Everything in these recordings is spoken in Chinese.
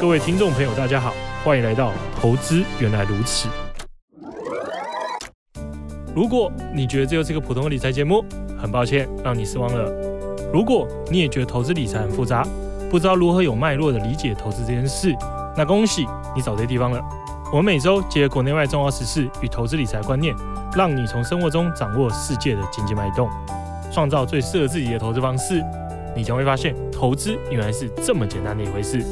各位听众朋友，大家好，欢迎来到《投资原来如此》。如果你觉得这又是个普通的理财节目，很抱歉让你失望了。如果你也觉得投资理财很复杂，不知道如何有脉络的理解投资这件事，那恭喜你找对地方了。我们每周结合国内外重要时事与投资理财观念，让你从生活中掌握世界的经济脉动，创造最适合自己的投资方式。你将会发现，投资原来是这么简单的一回事。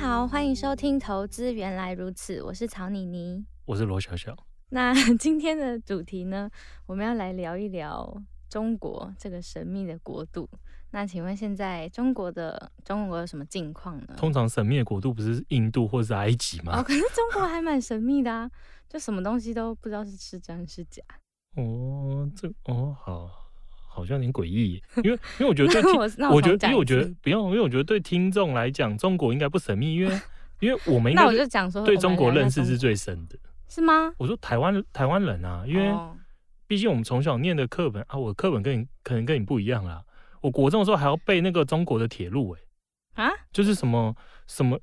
好，欢迎收听《投资原来如此》，我是曹妮妮，我是罗小小。那 今天的主题呢，我们要来聊一聊中国这个神秘的国度。那请问现在中国的中国有什么近况呢？通常神秘的国度不是印度或是埃及吗？哦，可是中国还蛮神秘的啊，就什么东西都不知道是是真是假。哦，这哦好。好像有点诡异，因为因为我觉得对听，我，我觉得因为我觉得不用，因为我觉得对听众来讲，中国应该不神秘，因为因为我们应该那我就讲说对中国认识是最深的，是吗？我说台湾台湾人啊，因为毕竟我们从小念的课本啊，我课本跟你可能跟你不一样啦。我国中的时候还要背那个中国的铁路，哎啊，就是什么什么，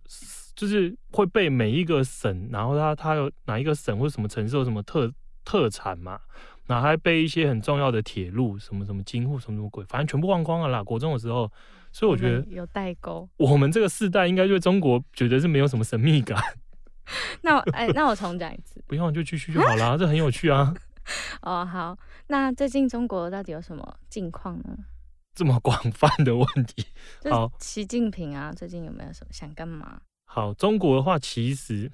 就是会背每一个省，然后它它有哪一个省或什么城市有什么特特产嘛。然后还背一些很重要的铁路，什么什么京沪什么什么鬼，反正全部忘光了啦。国中的时候，所以我觉得有代沟。我们这个世代应该对中国觉得是没有什么神秘感。那我哎，那我重讲一次。不用就继续就好了，这很有趣啊。哦，好。那最近中国到底有什么近况呢？这么广泛的问题。好，习近平啊，最近有没有什么想干嘛？好，中国的话，其实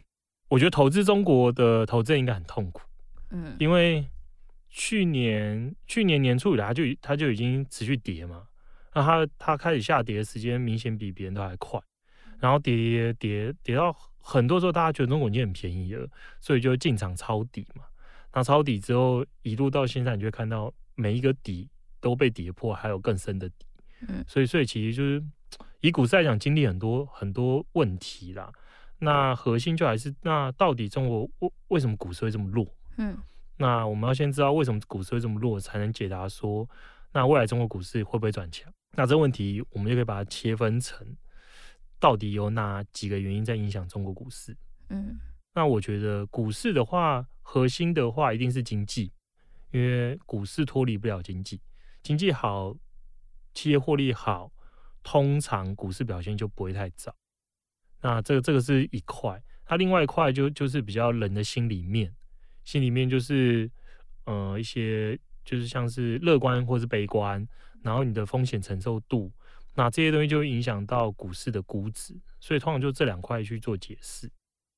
我觉得投资中国的投资人应该很痛苦。嗯，因为。去年去年年初以来，它就它就已经持续跌嘛，那它它开始下跌的时间明显比别人都还快，然后跌跌跌跌到很多时候，大家觉得中国已经很便宜了，所以就进场抄底嘛。那抄底之后一路到现在，你就会看到每一个底都被跌破，还有更深的底。嗯，所以所以其实就是以股市来讲，经历很多很多问题啦。那核心就还是那到底中国为为什么股市会这么弱？嗯。那我们要先知道为什么股市会这么弱，才能解答说，那未来中国股市会不会转强？那这个问题我们就可以把它切分成，到底有哪几个原因在影响中国股市？嗯，那我觉得股市的话，核心的话一定是经济，因为股市脱离不了经济，经济好，企业获利好，通常股市表现就不会太糟。那这个这个是一块，它另外一块就就是比较人的心里面。心里面就是，呃，一些就是像是乐观或是悲观，然后你的风险承受度，那这些东西就会影响到股市的估值，所以通常就这两块去做解释。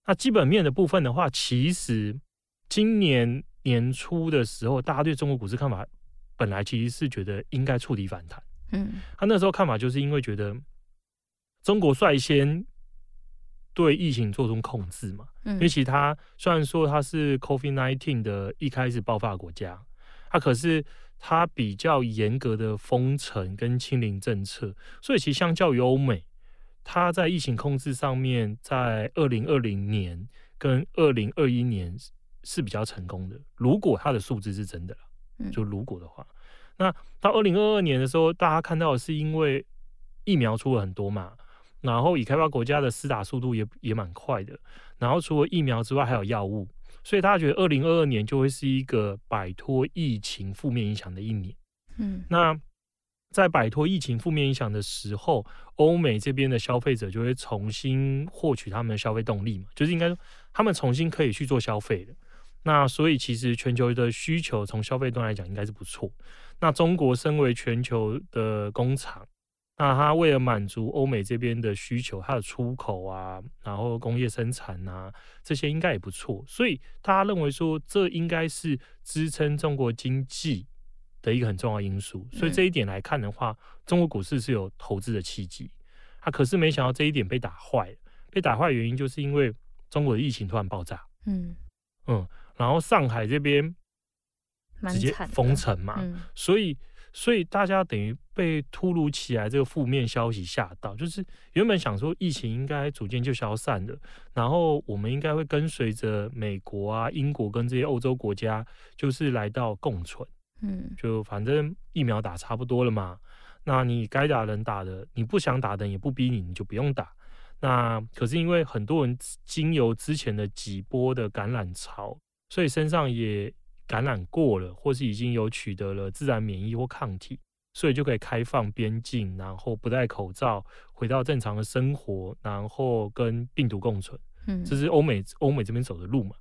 那基本面的部分的话，其实今年年初的时候，大家对中国股市看法本来其实是觉得应该触底反弹，嗯，他那时候看法就是因为觉得中国率先。对疫情做出控制嘛，因为其实它虽然说它是 COVID-19 的一开始爆发的国家，它可是它比较严格的封城跟清零政策，所以其实相较于欧美，它在疫情控制上面，在二零二零年跟二零二一年是比较成功的。如果它的数字是真的，就如果的话，那到二零二二年的时候，大家看到的是因为疫苗出了很多嘛。然后，已开发国家的施打速度也也蛮快的。然后，除了疫苗之外，还有药物，所以大家觉得二零二二年就会是一个摆脱疫情负面影响的一年。嗯，那在摆脱疫情负面影响的时候，欧美这边的消费者就会重新获取他们的消费动力嘛，就是应该说他们重新可以去做消费的。那所以，其实全球的需求从消费端来讲应该是不错。那中国身为全球的工厂。那它为了满足欧美这边的需求，它的出口啊，然后工业生产啊，这些应该也不错，所以大家认为说这应该是支撑中国经济的一个很重要因素。所以这一点来看的话，中国股市是有投资的契机。啊可是没想到这一点被打坏，被打坏原因就是因为中国的疫情突然爆炸，嗯嗯，然后上海这边直接封城嘛，所以。所以大家等于被突如其来这个负面消息吓到，就是原本想说疫情应该逐渐就消散了，然后我们应该会跟随着美国啊、英国跟这些欧洲国家，就是来到共存。嗯，就反正疫苗打差不多了嘛，那你该打人打的，你不想打的也不逼你，你就不用打。那可是因为很多人经由之前的几波的感染潮，所以身上也感染过了，或是已经有取得了自然免疫或抗体，所以就可以开放边境，然后不戴口罩，回到正常的生活，然后跟病毒共存。嗯，这是欧美欧美这边走的路嘛。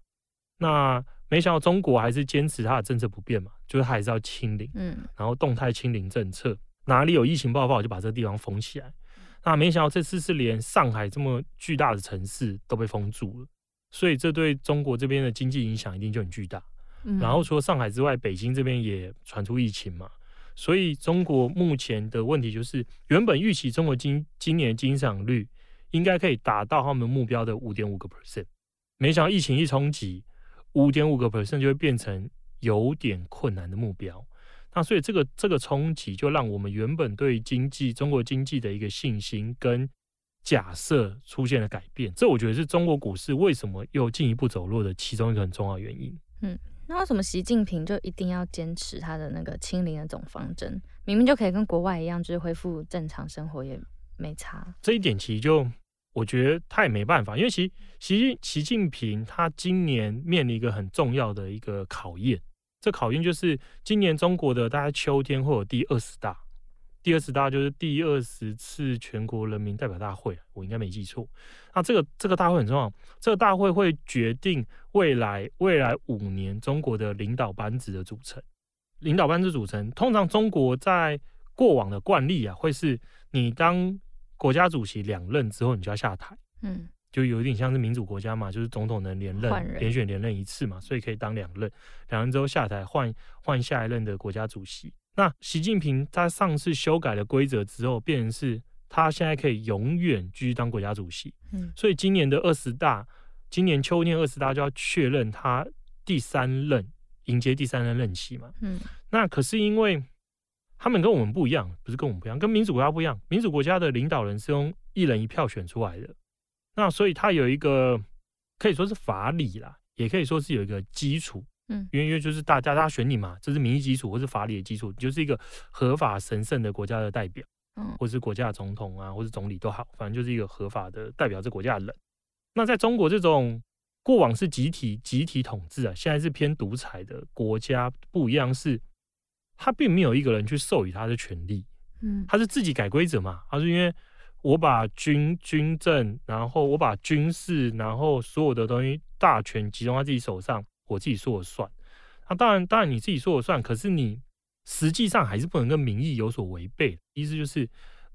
那没想到中国还是坚持它的政策不变嘛，就是还是要清零，嗯，然后动态清零政策，哪里有疫情爆发，我就把这个地方封起来。那没想到这次是连上海这么巨大的城市都被封住了，所以这对中国这边的经济影响一定就很巨大。然后除了上海之外，北京这边也传出疫情嘛，所以中国目前的问题就是，原本预期中国今今年经济增长率应该可以达到他们目标的五点五个 percent，没想到疫情一冲击。五点五个 percent 就会变成有点困难的目标，那所以这个这个冲击就让我们原本对经济中国经济的一个信心跟假设出现了改变，这我觉得是中国股市为什么又进一步走弱的其中一个很重要原因。嗯，那为什么习近平就一定要坚持他的那个清零的总方针？明明就可以跟国外一样，就是恢复正常生活也没差。这一点其实就。我觉得他也没办法，因为习习习近平他今年面临一个很重要的一个考验，这考验就是今年中国的大概秋天会有第二十大，第二十大就是第二十次全国人民代表大会，我应该没记错。那这个这个大会很重要，这个大会会决定未来未来五年中国的领导班子的组成。领导班子组成，通常中国在过往的惯例啊，会是你当。国家主席两任之后，你就要下台，嗯，就有一点像是民主国家嘛，就是总统能连任，连选连任一次嘛，所以可以当两任，两任之后下台，换换下一任的国家主席。那习近平他上次修改了规则之后，变成是他现在可以永远继续当国家主席，嗯，所以今年的二十大，今年秋天二十大就要确认他第三任迎接第三任任期嘛，嗯，那可是因为。他们跟我们不一样，不是跟我们不一样，跟民主国家不一样。民主国家的领导人是用一人一票选出来的，那所以他有一个可以说是法理啦，也可以说是有一个基础，嗯，因为因为就是大家大家选你嘛，这是民意基础或是法理的基础，你就是一个合法神圣的国家的代表，嗯，或是国家的总统啊，或是总理都好，反正就是一个合法的代表这国家的人。那在中国这种过往是集体集体统治啊，现在是偏独裁的国家不一样是。他并没有一个人去授予他的权利，嗯，他是自己改规则嘛。他是因为我把军军政，然后我把军事，然后所有的东西大权集中在自己手上，我自己说了算。那当然，当然你自己说了算，可是你实际上还是不能跟民意有所违背。意思就是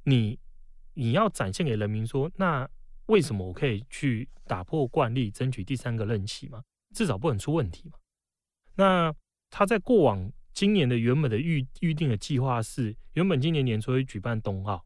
你你要展现给人民说，那为什么我可以去打破惯例，争取第三个任期嘛？至少不能出问题嘛。那他在过往。今年的原本的预预定的计划是，原本今年年初会举办冬奥，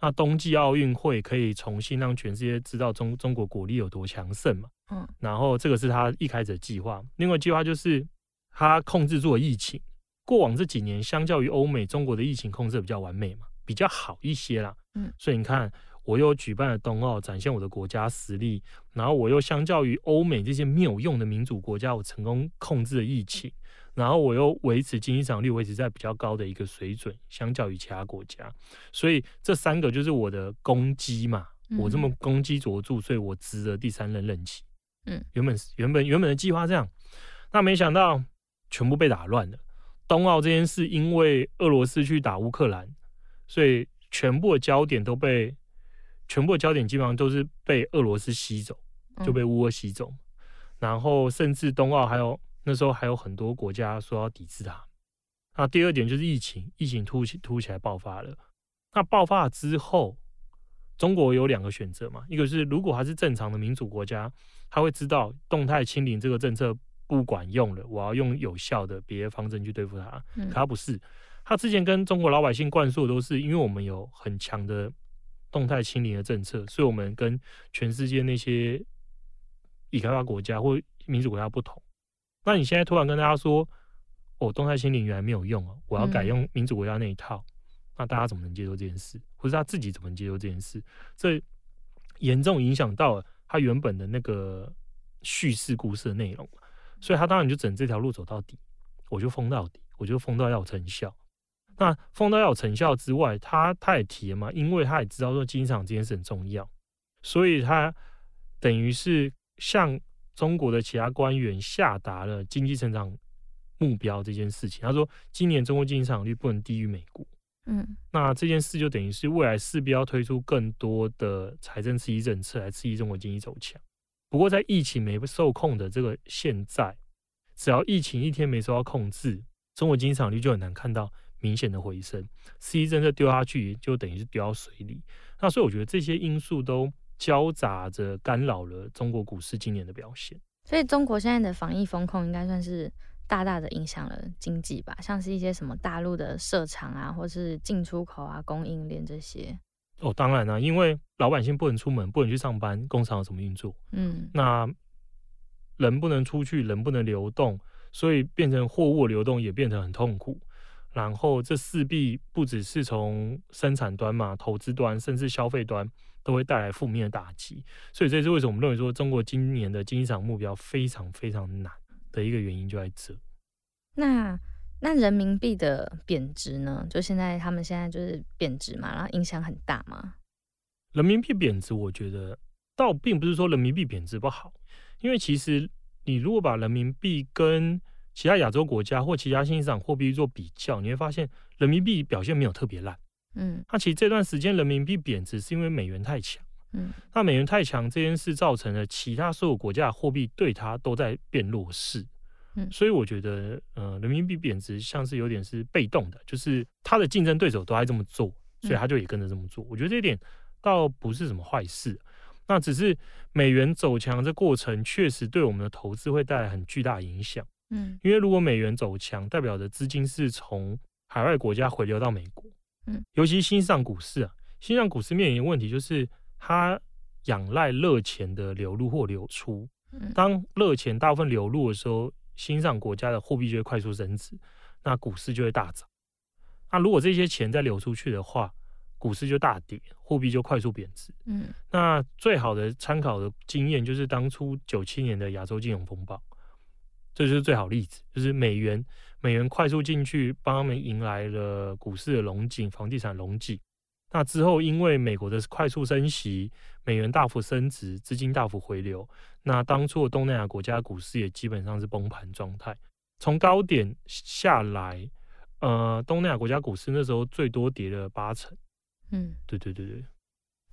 那冬季奥运会可以重新让全世界知道中中国国力有多强盛嘛。嗯，然后这个是他一开始的计划。另外计划就是他控制住了疫情。过往这几年，相较于欧美，中国的疫情控制比较完美嘛，比较好一些啦。嗯，所以你看，我又举办了冬奥，展现我的国家实力，然后我又相较于欧美这些没有用的民主国家，我成功控制了疫情。然后我又维持经济增长率维持在比较高的一个水准，相较于其他国家，所以这三个就是我的攻击嘛。嗯、我这么攻击卓著，所以我值得第三任任期。嗯，原本原本原本的计划这样，那没想到全部被打乱了。冬奥这件事，因为俄罗斯去打乌克兰，所以全部的焦点都被全部的焦点基本上都是被俄罗斯吸走，就被乌俄吸走。嗯、然后甚至冬奥还有。那时候还有很多国家说要抵制它。那第二点就是疫情，疫情突起突起来爆发了。那爆发了之后，中国有两个选择嘛，一个是如果还是正常的民主国家，他会知道动态清零这个政策不管用了，我要用有效的别的方针去对付它。可他不是，他之前跟中国老百姓灌输的都是，因为我们有很强的动态清零的政策，所以我们跟全世界那些已开发国家或民主国家不同。那你现在突然跟大家说，哦，动态清零原来没有用哦，我要改用民主国家那一套，嗯、那大家怎么能接受这件事？或是他自己怎么能接受这件事？这严重影响到了他原本的那个叙事故事的内容，所以他当然就整这条路走到底，我就封到底，我就封到要有成效。那封到要有成效之外，他他也提了嘛，因为他也知道说经济上这件事很重要，所以他等于是向中国的其他官员下达了经济成长目标这件事情。他说，今年中国经济成长率不能低于美国。嗯，那这件事就等于是未来势必要推出更多的财政刺激政策来刺激中国经济走强。不过，在疫情没受控的这个现在，只要疫情一天没受到控制，中国经济成长率就很难看到明显的回升。刺激政策丢下去，就等于是丢到水里。那所以，我觉得这些因素都交杂着干扰了中国股市今年的表现。所以，中国现在的防疫风控应该算是大大的影响了经济吧？像是一些什么大陆的设厂啊，或是进出口啊、供应链这些。哦，当然了、啊，因为老百姓不能出门，不能去上班，工厂怎么运作？嗯，那人不能出去，人不能流动，所以变成货物流动也变得很痛苦。然后这势必不只是从生产端嘛，投资端甚至消费端都会带来负面的打击。所以这也是为什么我们认为说中国今年的经济上目标非常非常难的一个原因就在这。那。那人民币的贬值呢？就现在他们现在就是贬值嘛，然后影响很大嘛。人民币贬值，我觉得倒并不是说人民币贬值不好，因为其实你如果把人民币跟其他亚洲国家或其他新兴市场货币做比较，你会发现人民币表现没有特别烂。嗯，那其实这段时间人民币贬值是因为美元太强。嗯，那美元太强这件事造成了其他所有国家的货币对它都在变弱势。嗯，所以我觉得，呃，人民币贬值像是有点是被动的，就是它的竞争对手都爱这么做，所以它就也跟着这么做。我觉得这一点倒不是什么坏事，那只是美元走强这过程确实对我们的投资会带来很巨大影响。嗯，因为如果美元走强，代表着资金是从海外国家回流到美国。嗯，尤其新上股市啊，新上股市面临的问题就是它仰赖热钱的流入或流出。当热钱大部分流入的时候，新上国家的货币就会快速升值，那股市就会大涨。那如果这些钱再流出去的话，股市就大跌，货币就快速贬值。嗯，那最好的参考的经验就是当初九七年的亚洲金融风暴，这就是最好例子，就是美元美元快速进去，帮他们迎来了股市的龙井、房地产龙井。那之后，因为美国的快速升息，美元大幅升值，资金大幅回流，那当初的东南亚国家股市也基本上是崩盘状态。从高点下来，呃，东南亚国家股市那时候最多跌了八成。嗯，对对对对。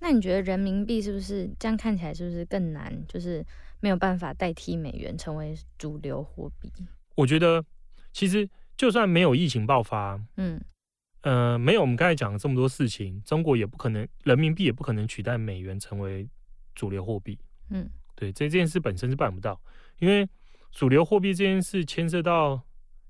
那你觉得人民币是不是这样看起来是不是更难？就是没有办法代替美元成为主流货币？我觉得其实就算没有疫情爆发，嗯。呃，没有我们刚才讲的这么多事情，中国也不可能，人民币也不可能取代美元成为主流货币。嗯，对，这件事本身是办不到，因为主流货币这件事牵涉到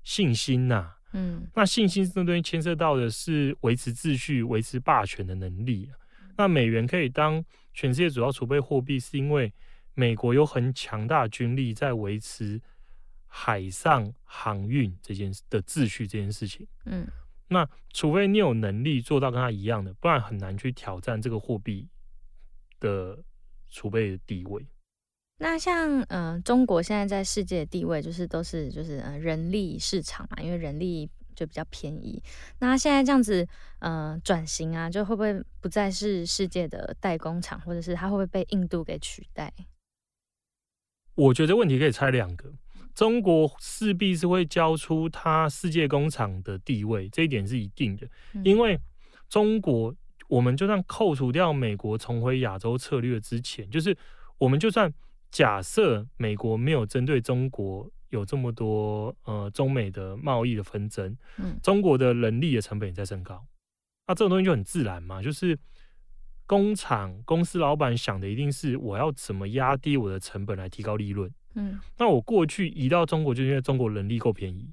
信心呐、啊。嗯，那信心这东西牵涉到的是维持秩序、维持霸权的能力。那美元可以当全世界主要储备货币，是因为美国有很强大的军力在维持海上航运这件事的秩序这件事情。嗯。那除非你有能力做到跟他一样的，不然很难去挑战这个货币的储备的地位。那像呃，中国现在在世界的地位就是都是就是呃人力市场嘛，因为人力就比较便宜。那现在这样子呃转型啊，就会不会不再是世界的代工厂，或者是它会不会被印度给取代？我觉得问题可以拆两个。中国势必是会交出它世界工厂的地位，这一点是一定的。因为中国，我们就算扣除掉美国重回亚洲策略之前，就是我们就算假设美国没有针对中国有这么多呃中美的贸易的纷争，中国的人力的成本也在升高，那这种东西就很自然嘛，就是工厂公司老板想的一定是我要怎么压低我的成本来提高利润。嗯，那我过去移到中国，就是因为中国人力够便宜。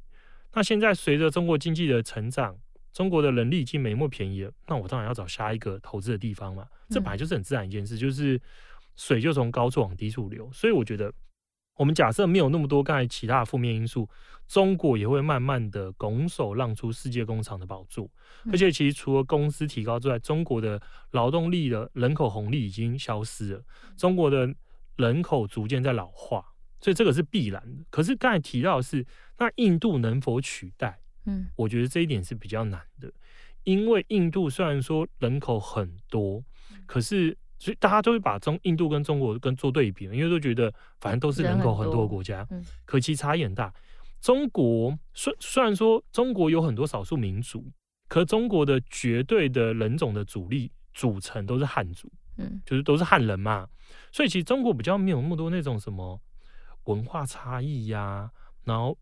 那现在随着中国经济的成长，中国的人力已经没那么便宜了。那我当然要找下一个投资的地方嘛。这本来就是很自然一件事，就是水就从高处往低处流。所以我觉得，我们假设没有那么多刚才其他的负面因素，中国也会慢慢的拱手让出世界工厂的宝座。而且，其实除了工资提高之外，中国的劳动力的人口红利已经消失了，中国的人口逐渐在老化。所以这个是必然的。可是刚才提到的是，那印度能否取代？嗯，我觉得这一点是比较难的，因为印度虽然说人口很多，可是所以大家都会把中印度跟中国跟做对比，因为都觉得反正都是人口很多的国家，嗯，可其差异很大。中国虽虽然说中国有很多少数民族，可中国的绝对的人种的主力组成都是汉族，嗯，就是都是汉人嘛，所以其实中国比较没有那么多那种什么文化差异呀、啊，然后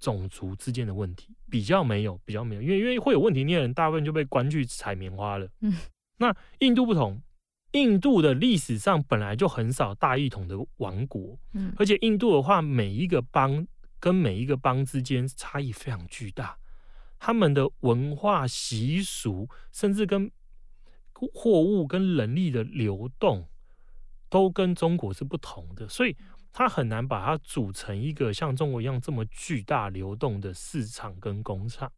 种族之间的问题比较没有，比较没有，因为因为会有问题，那些人大部分就被关去采棉花了，嗯，那印度不同。印度的历史上本来就很少大一统的王国，嗯，而且印度的话，每一个邦跟每一个邦之间差异非常巨大，他们的文化习俗，甚至跟货物跟人力的流动，都跟中国是不同的，所以它很难把它组成一个像中国一样这么巨大流动的市场跟工厂。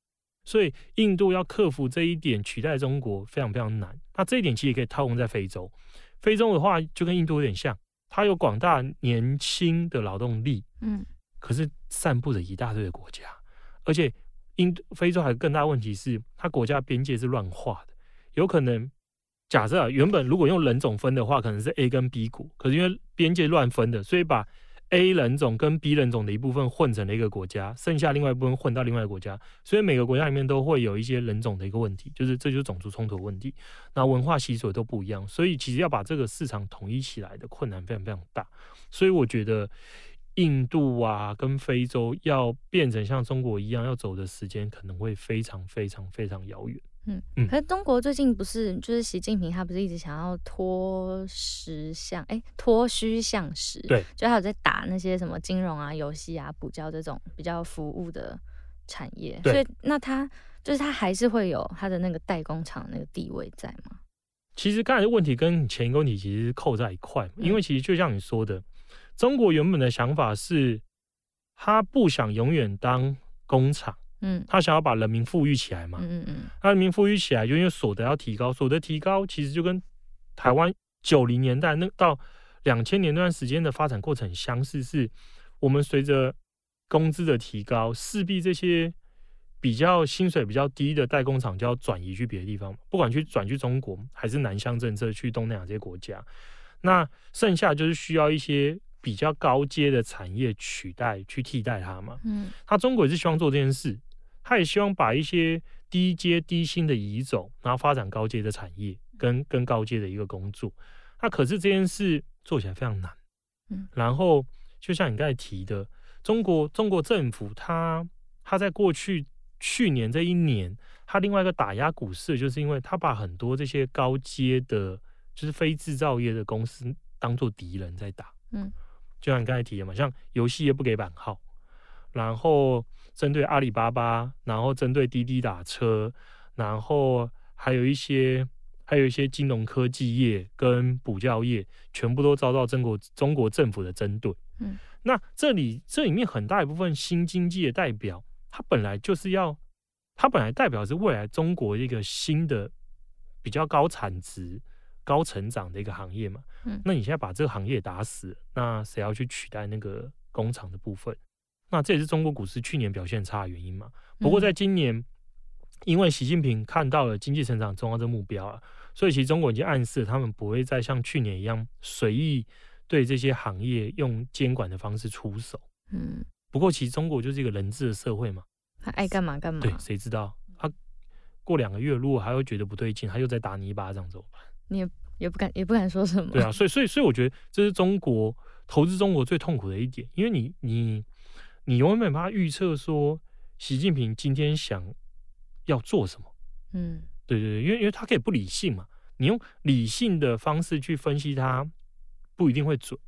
所以印度要克服这一点，取代中国非常非常难。那这一点其实也可以套用在非洲。非洲的话就跟印度有点像，它有广大年轻的劳动力，嗯，可是散布着一大堆的国家，而且印度非洲还有更大问题是，它国家边界是乱画的，有可能假设原本如果用人种分的话，可能是 A 跟 B 国，可是因为边界乱分的，所以把 A 人种跟 B 人种的一部分混成了一个国家，剩下另外一部分混到另外一个国家，所以每个国家里面都会有一些人种的一个问题，就是这就是种族冲突问题。那文化习俗都不一样，所以其实要把这个市场统一起来的困难非常非常大。所以我觉得印度啊跟非洲要变成像中国一样要走的时间可能会非常非常非常遥远。嗯嗯，可是中国最近不是就是习近平他不是一直想要脱实向哎脱虚向实，对，就还有在打那些什么金融啊、游戏啊、补教这种比较服务的产业，所以那他就是他还是会有他的那个代工厂那个地位在吗？其实刚才的问题跟前一个问题其实扣在一块，因为其实就像你说的，嗯、中国原本的想法是，他不想永远当工厂。嗯，他想要把人民富裕起来嘛？嗯嗯嗯，他人民富裕起来，就因为所得要提高，所得提高其实就跟台湾九零年代那到两千年那段时间的发展过程很相似，是我们随着工资的提高，势必这些比较薪水比较低的代工厂就要转移去别的地方，不管去转去中国还是南向政策去东南亚这些国家，那剩下就是需要一些比较高阶的产业取代去替代它嘛。嗯，他中国也是希望做这件事。他也希望把一些低阶低薪的移走，然后发展高阶的产业跟跟高阶的一个工作。那可是这件事做起来非常难。嗯，然后就像你刚才提的，中国中国政府他他在过去去年这一年，他另外一个打压股市，就是因为他把很多这些高阶的，就是非制造业的公司当做敌人在打。嗯，就像你刚才提的嘛，像游戏业不给版号，然后。针对阿里巴巴，然后针对滴滴打车，然后还有一些还有一些金融科技业跟补教业，全部都遭到中国中国政府的针对。嗯，那这里这里面很大一部分新经济的代表，它本来就是要，它本来代表是未来中国一个新的比较高产值、高成长的一个行业嘛。嗯，那你现在把这个行业打死，那谁要去取代那个工厂的部分？那这也是中国股市去年表现差的原因嘛。不过在今年，因为习近平看到了经济成长重要的目标啊，所以其实中国已经暗示他们不会再像去年一样随意对这些行业用监管的方式出手。嗯。不过其实中国就是一个人治的社会嘛，他爱干嘛干嘛。对，谁知道他过两个月如果还会觉得不对劲，他又再打你一巴掌怎么办？你也也不敢也不敢说什么。对啊，所以所以所以我觉得这是中国投资中国最痛苦的一点，因为你你。你永远没办法预测说习近平今天想要做什么，嗯，对对对，因为因为他可以不理性嘛，你用理性的方式去分析他，不一定会准，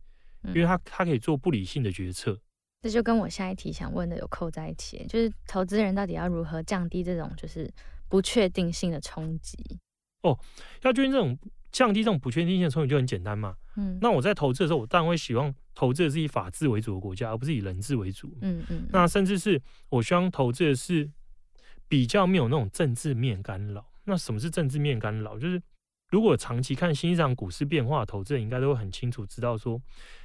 因为他他可以做不理性的决策。这就跟我下一题想问的有扣在一起，就是投资人到底要如何降低这种就是不确定性的冲击？哦，要决定这种。降低这种不确定性的冲击就很简单嘛。嗯，那我在投资的时候，我当然会希望投资的是以法治为主的国家，而不是以人治为主。嗯嗯。那甚至是我希望投资的是比较没有那种政治面干扰。那什么是政治面干扰？就是如果长期看新上股市变化，投资人应该都会很清楚知道说，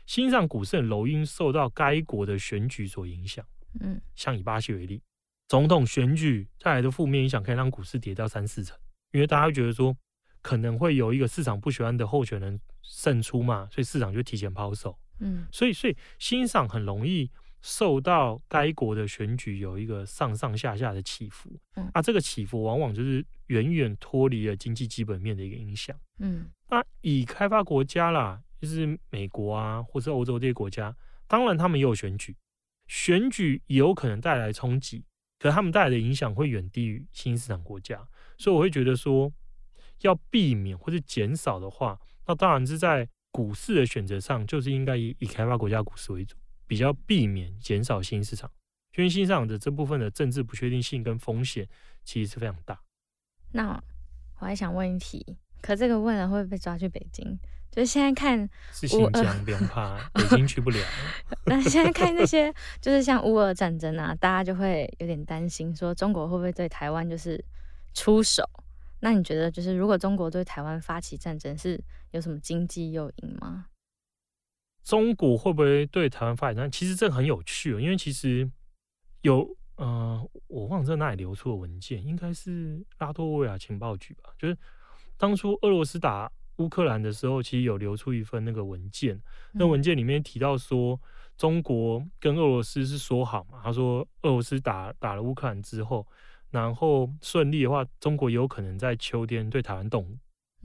新上股市的楼因受到该国的选举所影响。嗯，像以巴西为例，总统选举带来的负面影响可以让股市跌掉三四成，因为大家会觉得说。可能会有一个市场不喜欢的候选人胜出嘛，所以市场就提前抛售。嗯，所以所以欣赏很容易受到该国的选举有一个上上下下的起伏。嗯，啊，这个起伏往往就是远远脱离了经济基本面的一个影响。嗯，那以开发国家啦，就是美国啊，或是欧洲这些国家，当然他们也有选举，选举也有可能带来冲击，可是他们带来的影响会远低于新兴市场国家。所以我会觉得说，要避免或者减少的话，那当然是在股市的选择上，就是应该以以开发国家股市为主，比较避免减少新兴市场，因为新兴市场的这部分的政治不确定性跟风险其实是非常大。那我还想问一题，可这个问了会不会被抓去北京？就是现在看是新疆，不用怕，北京去不了。那现在看那些，就是像乌俄战争啊，大家就会有点担心，说中国会不会对台湾就是出手？那你觉得，就是如果中国对台湾发起战争，是有什么经济诱因吗？中国会不会对台湾发起战争？其实这很有趣哦，因为其实有，呃，我忘了在哪里流出的文件，应该是拉脱维亚情报局吧，就是当初俄罗斯打。乌克兰的时候，其实有流出一份那个文件，那文件里面提到说，中国跟俄罗斯是说好嘛，他说俄罗斯打打了乌克兰之后，然后顺利的话，中国也有可能在秋天对台湾动武。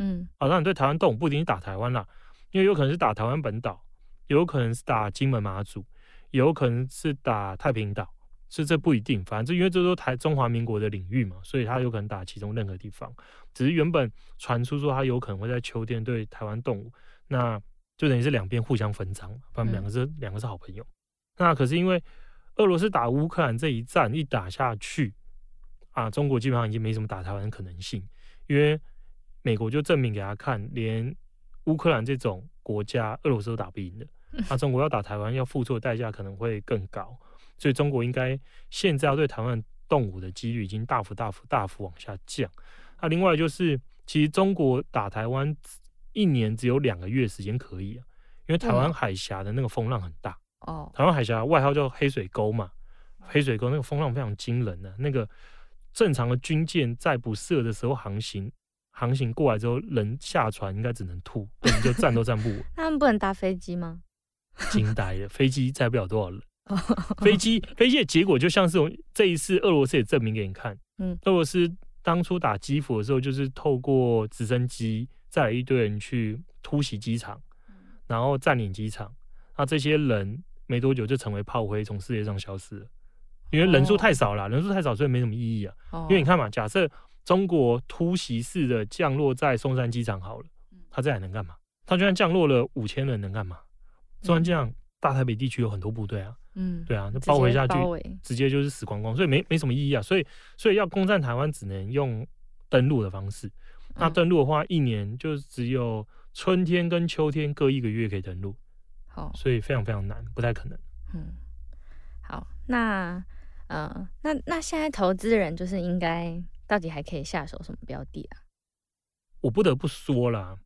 嗯，好，那你对台湾动武不一定是打台湾啦，因为有可能是打台湾本岛，也有可能是打金门马祖，也有可能是打太平岛。是这不一定，反正因为这都台中华民国的领域嘛，所以他有可能打其中任何地方。只是原本传出说他有可能会在秋天对台湾动武，那就等于是两边互相分赃，反正两个是、嗯、两个是好朋友。那可是因为俄罗斯打乌克兰这一战一打下去啊，中国基本上已经没什么打台湾的可能性，因为美国就证明给他看，连乌克兰这种国家，俄罗斯都打不赢的。那、啊、中国要打台湾，要付出的代价可能会更高。所以中国应该现在要对台湾动武的几率已经大幅大幅大幅往下降。那另外就是，其实中国打台湾一年只有两个月时间可以啊，因为台湾海峡的那个风浪很大。哦，台湾海峡外号叫黑水沟嘛，黑水沟那个风浪非常惊人的啊，那个正常的军舰在不设的时候航行，航行过来之后人下船应该只能吐，根本就站都站不稳。他们不能搭飞机吗？惊呆了，飞机载不了多少人。飞机飞机的结果就像是这一次俄罗斯也证明给你看，嗯，俄罗斯当初打基辅的时候，就是透过直升机载了一堆人去突袭机场，然后占领机场，那这些人没多久就成为炮灰，从世界上消失了，因为人数太少了，人数太少，所以没什么意义啊。因为你看嘛，假设中国突袭式的降落在松山机场好了，他这还能干嘛？他就算降落了五千人能干嘛？虽然这样，大台北地区有很多部队啊。嗯，对啊，那包围下去，直接就是死光光，所以没没什么意义啊。所以，所以要攻占台湾，只能用登陆的方式。那登陆的话，一年就只有春天跟秋天各一个月可以登陆。好，所以非常非常难，不太可能。嗯，好，那呃，那那现在投资人就是应该到底还可以下手什么标的啊？我不得不说啦，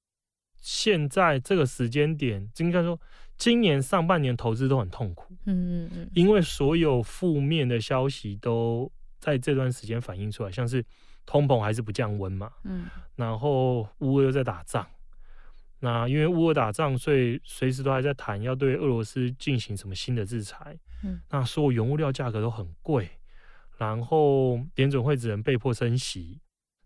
现在这个时间点，应该说。今年上半年投资都很痛苦，嗯嗯嗯，因为所有负面的消息都在这段时间反映出来，像是通膨还是不降温嘛，嗯，然后乌俄又在打仗，那因为乌俄打仗，所以随时都还在谈要对俄罗斯进行什么新的制裁，嗯，那所有原物料价格都很贵，然后联准会只能被迫升息，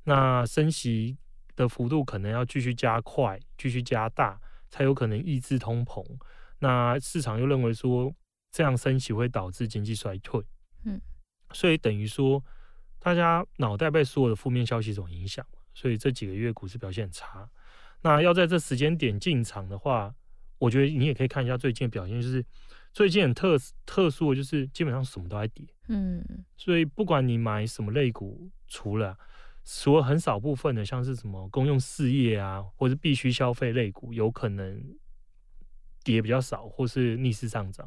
那升息的幅度可能要继续加快，继续加大，才有可能抑制通膨。那市场又认为说，这样升息会导致经济衰退，嗯，所以等于说，大家脑袋被所有的负面消息所影响，所以这几个月股市表现很差。那要在这时间点进场的话，我觉得你也可以看一下最近的表现，就是最近很特特殊的，就是基本上什么都在跌，嗯，所以不管你买什么类股，除了除了很少部分的，像是什么公用事业啊，或是必须消费类股，有可能。跌比较少，或是逆势上涨，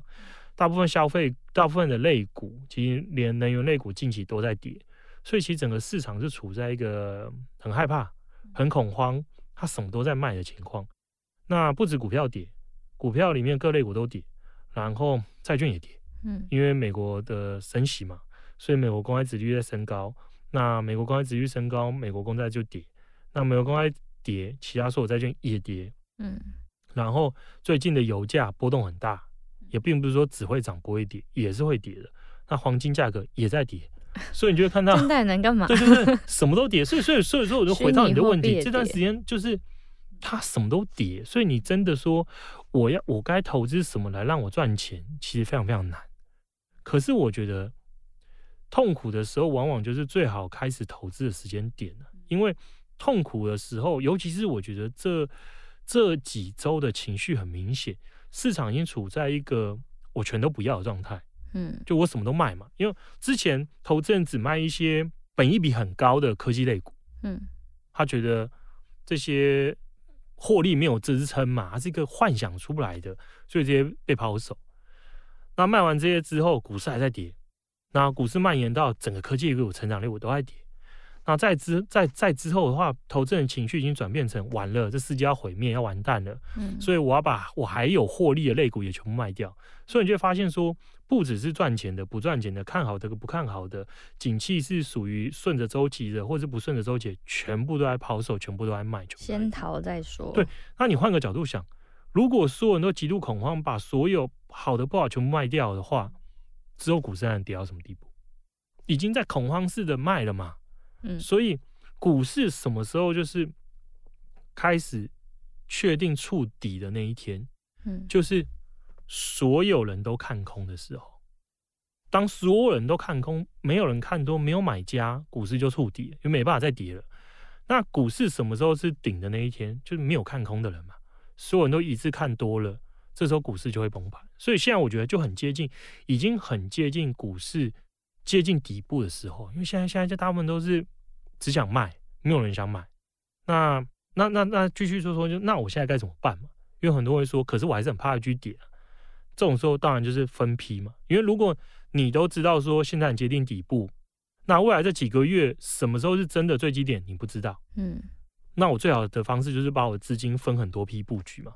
大部分消费、大部分的类股，其实连能源类股近期都在跌，所以其实整个市场是处在一个很害怕、很恐慌，它什么都在卖的情况。那不止股票跌，股票里面各类股都跌，然后债券也跌，嗯，因为美国的升息嘛，所以美国公债殖利率在升高，那美国公债殖利率升高，美国公债就跌，那美国公债跌，其他所有债券也跌。嗯，然后最近的油价波动很大，也并不是说只会涨不会跌，也是会跌的。那黄金价格也在跌，所以你就会看到现在能干嘛？对，就是什么都跌。所以，所以，所以说，我就回到你的问题，这段时间就是它什么都跌，所以你真的说我要我该投资什么来让我赚钱，其实非常非常难。可是我觉得痛苦的时候，往往就是最好开始投资的时间点了，因为痛苦的时候，尤其是我觉得这。这几周的情绪很明显，市场已经处在一个我全都不要的状态，嗯，就我什么都卖嘛，因为之前投资人只卖一些本益比很高的科技类股，嗯，他觉得这些获利没有支撑嘛，它是一个幻想出来的，所以这些被抛售。那卖完这些之后，股市还在跌，那股市蔓延到整个科技股、成长类股都在跌。那在之在在之后的话，投资人情绪已经转变成完了，这世界要毁灭，要完蛋了。嗯，所以我要把我还有获利的类股也全部卖掉。所以你就会发现说，不只是赚钱的、不赚钱的、看好的、不看好的，景气是属于顺着周期的，或是不顺着周期，全部都在抛售，全部都在卖。先逃再说。对，那你换个角度想，如果所有人都极度恐慌，把所有好的不好全部卖掉的话，之后股市还能跌到什么地步？已经在恐慌式的卖了嘛？嗯，所以股市什么时候就是开始确定触底的那一天？嗯，就是所有人都看空的时候。当所有人都看空，没有人看多，没有买家，股市就触底了，就没办法再跌了。那股市什么时候是顶的那一天？就是没有看空的人嘛，所有人都一致看多了，这时候股市就会崩盘。所以现在我觉得就很接近，已经很接近股市。接近底部的时候，因为现在现在就大部分都是只想卖，没有人想买。那那那那继续说说，就那我现在该怎么办嘛？因为很多人会说，可是我还是很怕去跌。这种时候当然就是分批嘛。因为如果你都知道说现在很接近底部，那未来这几个月什么时候是真的最低点，你不知道。嗯，那我最好的方式就是把我的资金分很多批布局嘛。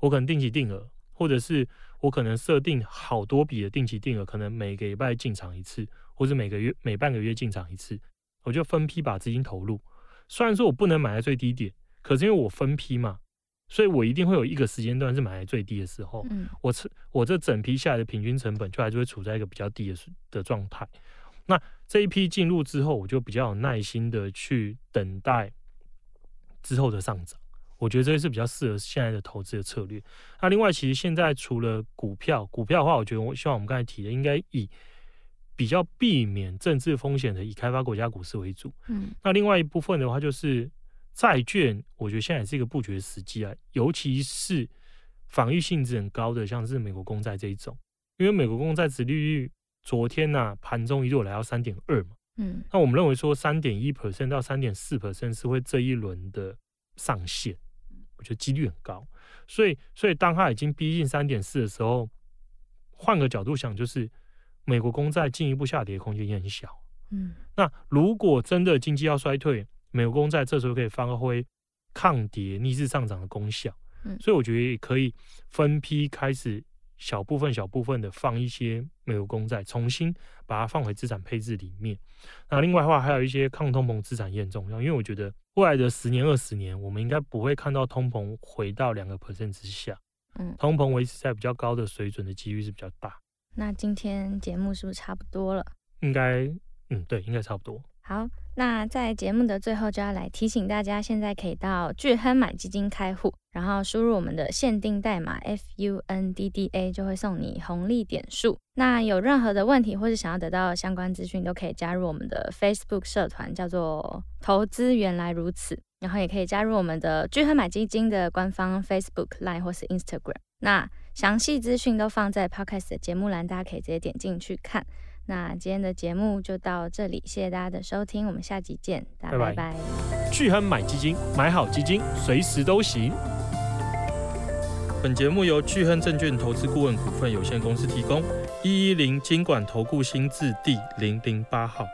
我可能定期定额，或者是。我可能设定好多笔的定期定额，可能每个礼拜进场一次，或者每个月每半个月进场一次，我就分批把资金投入。虽然说我不能买在最低点，可是因为我分批嘛，所以我一定会有一个时间段是买在最低的时候。嗯，我我这整批下来的平均成本就还是会处在一个比较低的的状态。那这一批进入之后，我就比较有耐心的去等待之后的上涨。我觉得这是比较适合现在的投资的策略。那另外，其实现在除了股票，股票的话，我觉得我希望我们刚才提的，应该以比较避免政治风险的以开发国家股市为主。嗯，那另外一部分的话，就是债券，我觉得现在也是一个布局的时机啊，尤其是防御性质很高的，像是美国公债这一种，因为美国公债殖利率昨天呐、啊、盘中一度来到三点二嘛。嗯，那我们认为说三点一 percent 到三点四 percent 是会这一轮的上限。我觉得几率很高，所以，所以当它已经逼近三点四的时候，换个角度想，就是美国公债进一步下跌的空间也很小。嗯，那如果真的经济要衰退，美国公债这时候可以发挥抗跌、逆势上涨的功效。嗯，所以我觉得也可以分批开始，小部分、小部分的放一些美国公债，重新把它放回资产配置里面。那另外的话，还有一些抗通膨资产也很重要，因为我觉得。未来的十年、二十年，我们应该不会看到通膨回到两个 percent 之下。嗯，通膨维持在比较高的水准的几率是比较大。那今天节目是不是差不多了？应该，嗯，对，应该差不多。好，那在节目的最后就要来提醒大家，现在可以到聚亨买基金开户，然后输入我们的限定代码 FUNDDA，就会送你红利点数。那有任何的问题或是想要得到相关资讯，都可以加入我们的 Facebook 社团，叫做“投资原来如此”，然后也可以加入我们的聚亨买基金的官方 Facebook、Line 或是 Instagram。那详细资讯都放在 Podcast 的节目栏，大家可以直接点进去看。那今天的节目就到这里，谢谢大家的收听，我们下集见，大家拜拜。巨亨买基金，买好基金，随时都行。本节目由巨亨证券投资顾问股份有限公司提供，一一零金管投顾新字第零零八号。